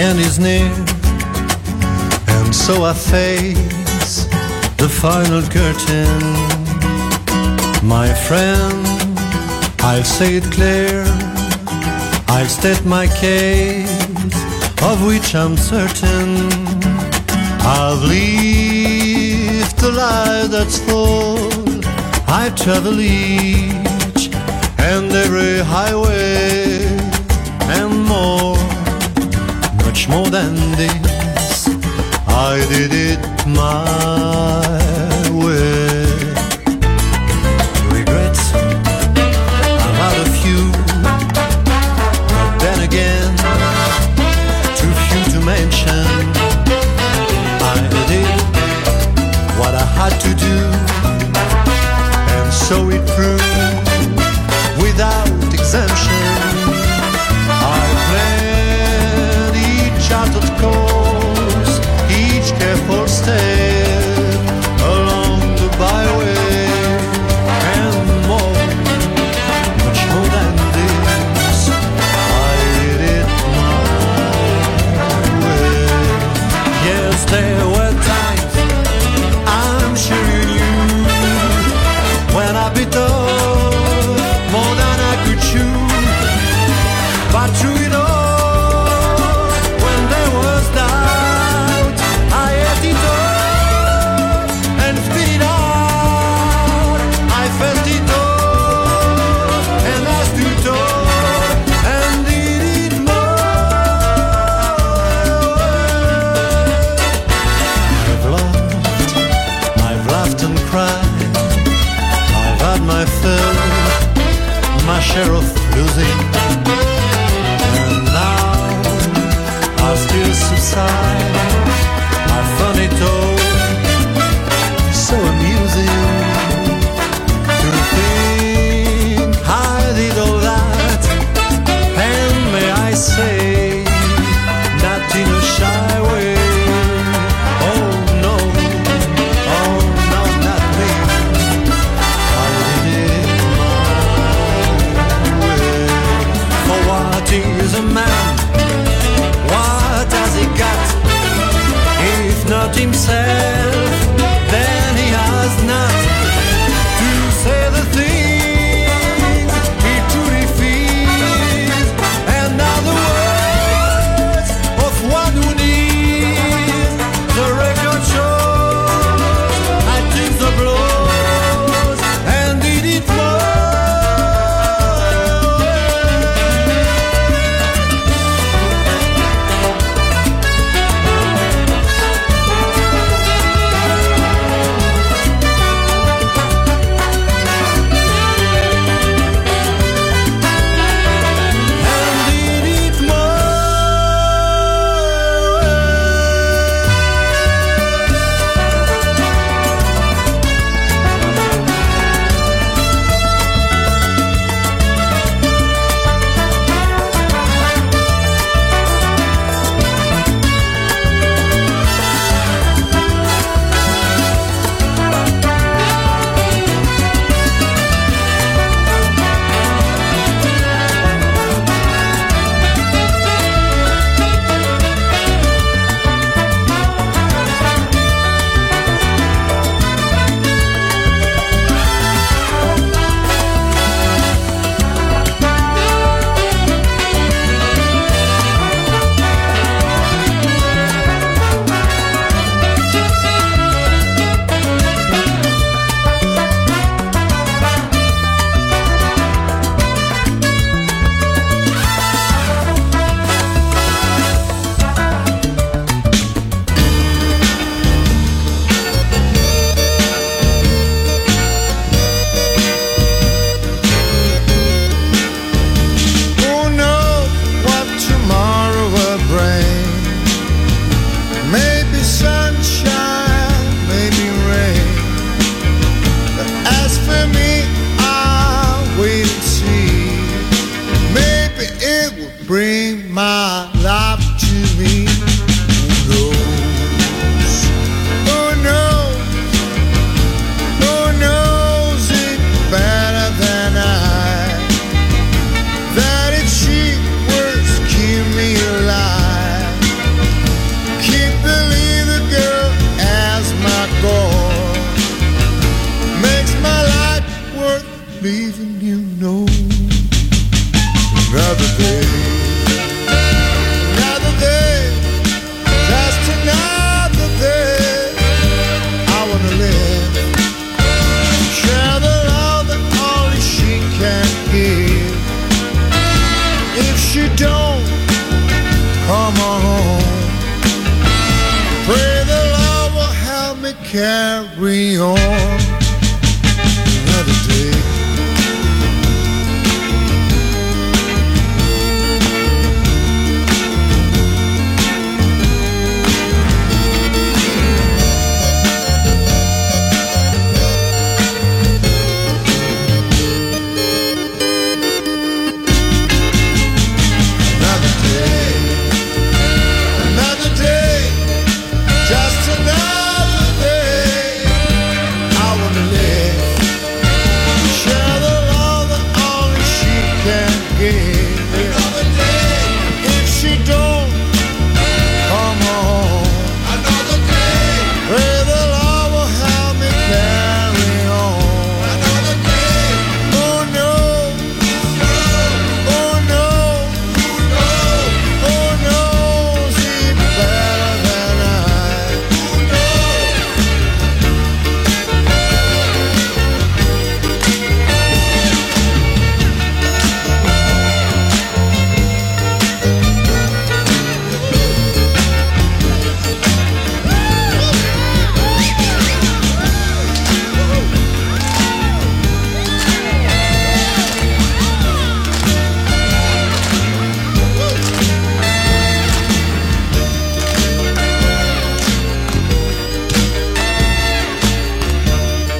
End is near, and so I face the final curtain. My friend, I'll say it clear, I'll state my case, of which I'm certain. I've lived a life that's full, I've traveled each and every highway more than this. I did it my way. Regrets, I'm out of few, but then again, too few to mention. I did what I had to do, and so it proved without exemption. say carry on.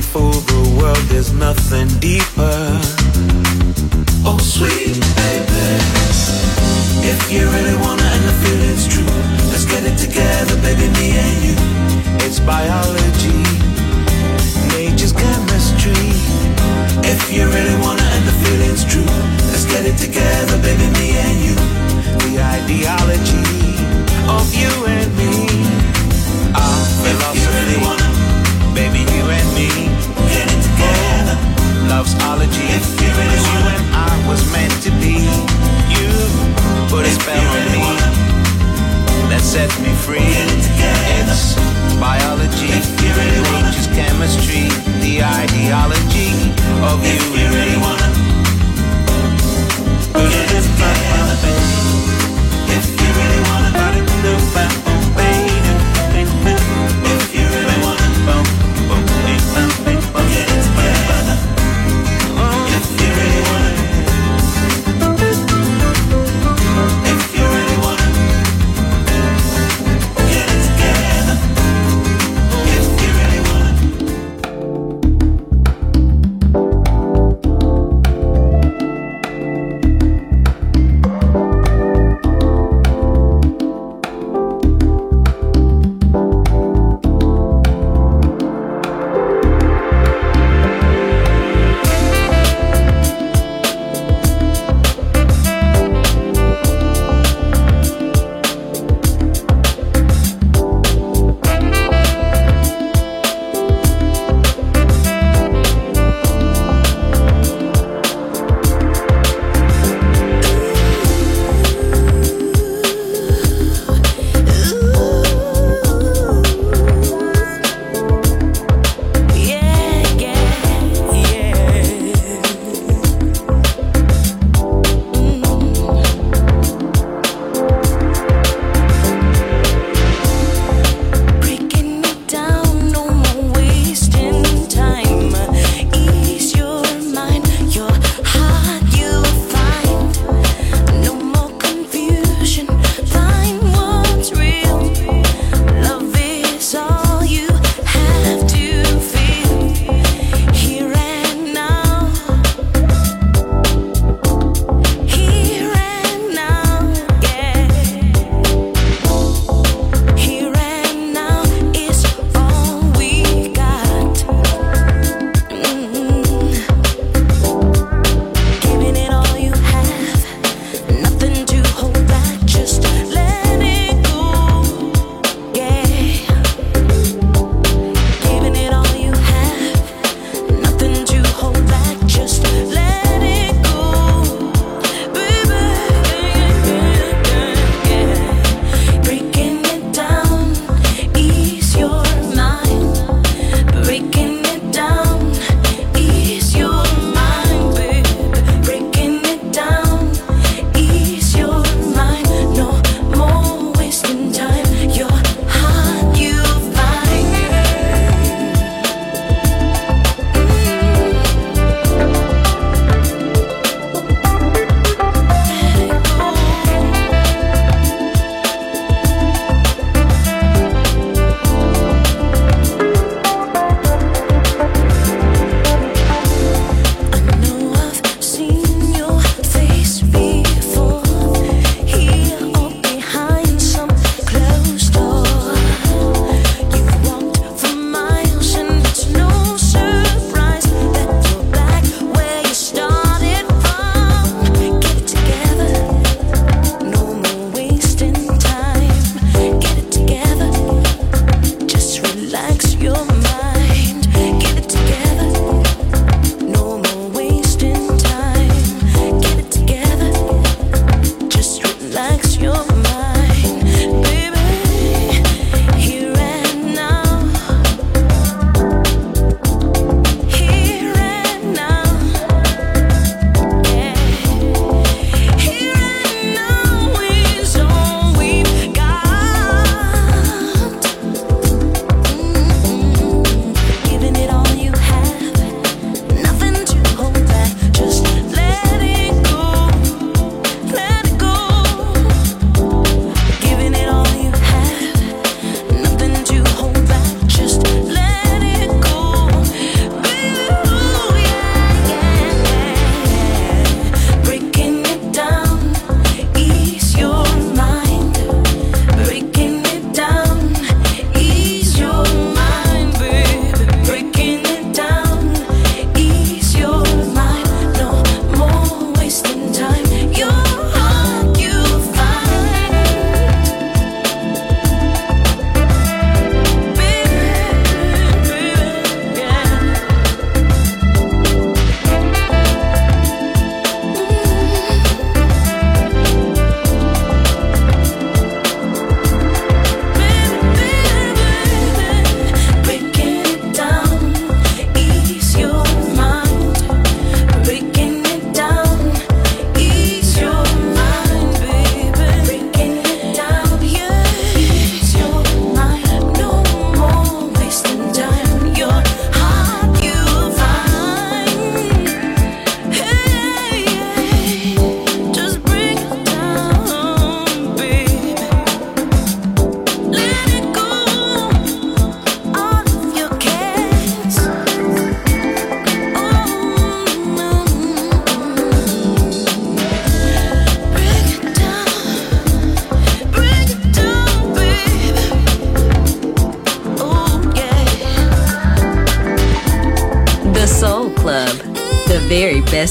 can't fool the world, there's nothing deeper. Oh, sweet baby. If you really wanna and the feeling's true, let's get it together, baby, me and you. It's biology, nature's chemistry. If you really wanna and the feeling's true, let's get it together, baby, me and you. The ideology of you and me. Ah, Our philosophy. You really wanna love's ology. If you really is you and I was meant to be, you put a spell on me that set me free. It's biology, which is chemistry, the ideology of you and me.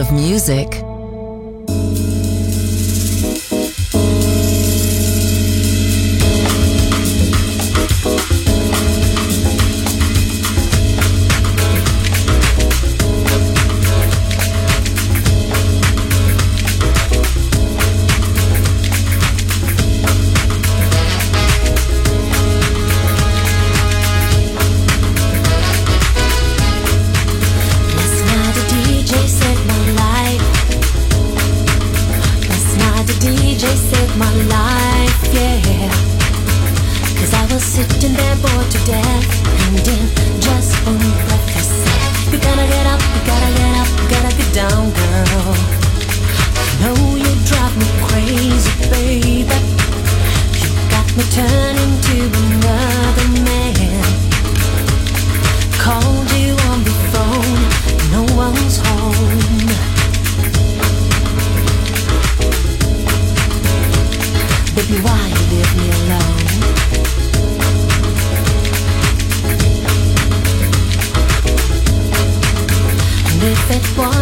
Of music. Bored to death, and in just said, You gotta get up, you gotta get up, gotta get down, girl. You drive me crazy, baby. You got me turning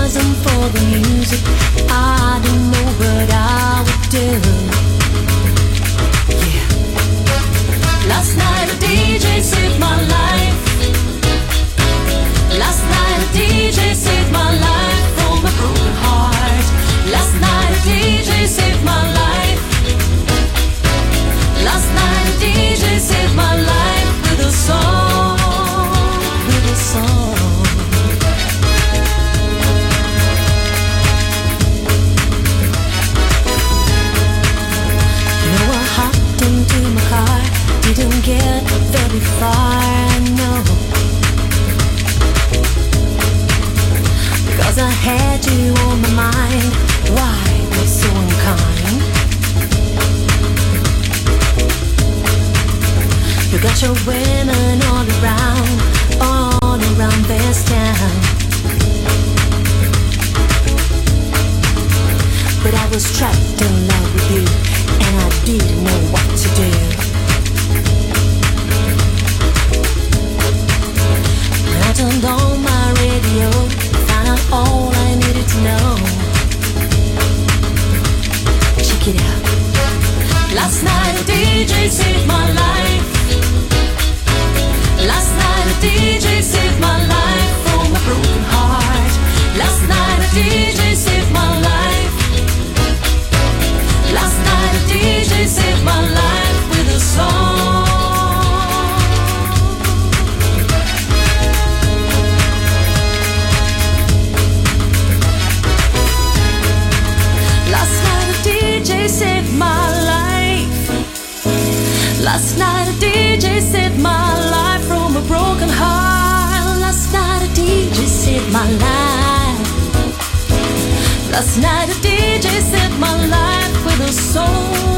wasn't for the music, I don't know what I would do. Yeah. Last night a DJ saved my life. Last night a DJ saved my life from a broken heart. Last night a DJ saved my life. Last night a DJ saved my life with a song, was trapped in love with you, and I didn't know what to do. Turned on my radio, found out all Last night a DJ saved my life with a song.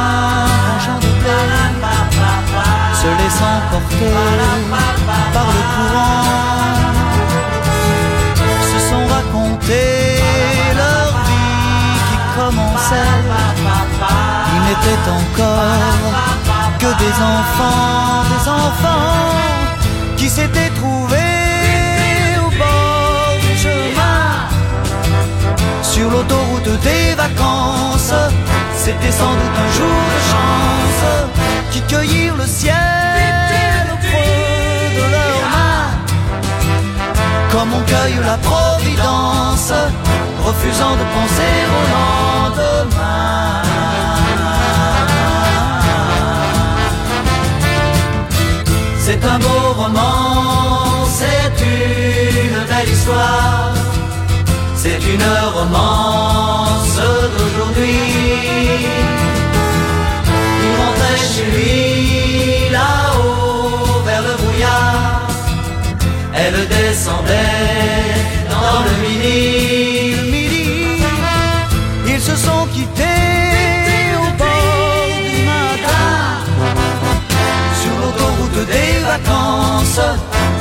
blé laissant porter par le courant, se sont racontés leur vie qui commençait. Ils n'étaient encore que des enfants, des enfants qui s'étaient trouvés sur l'autoroute des vacances. C'était sans doute un jour de chance qui cueillirent le ciel au creux de leurs mains, comme on cueille la providence, refusant de penser au lendemain. C'est un beau roman, c'est une belle histoire, c'est une romance d'aujourd'hui. Il rentrait chez lui là-haut vers le brouillard, elle descendait dans le midi. Le midi, ils se sont quittés au bord du matin sur l'autoroute des vacances.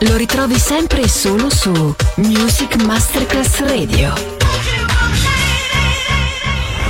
Lo ritrovi sempre e solo su Music Masterclass Radio.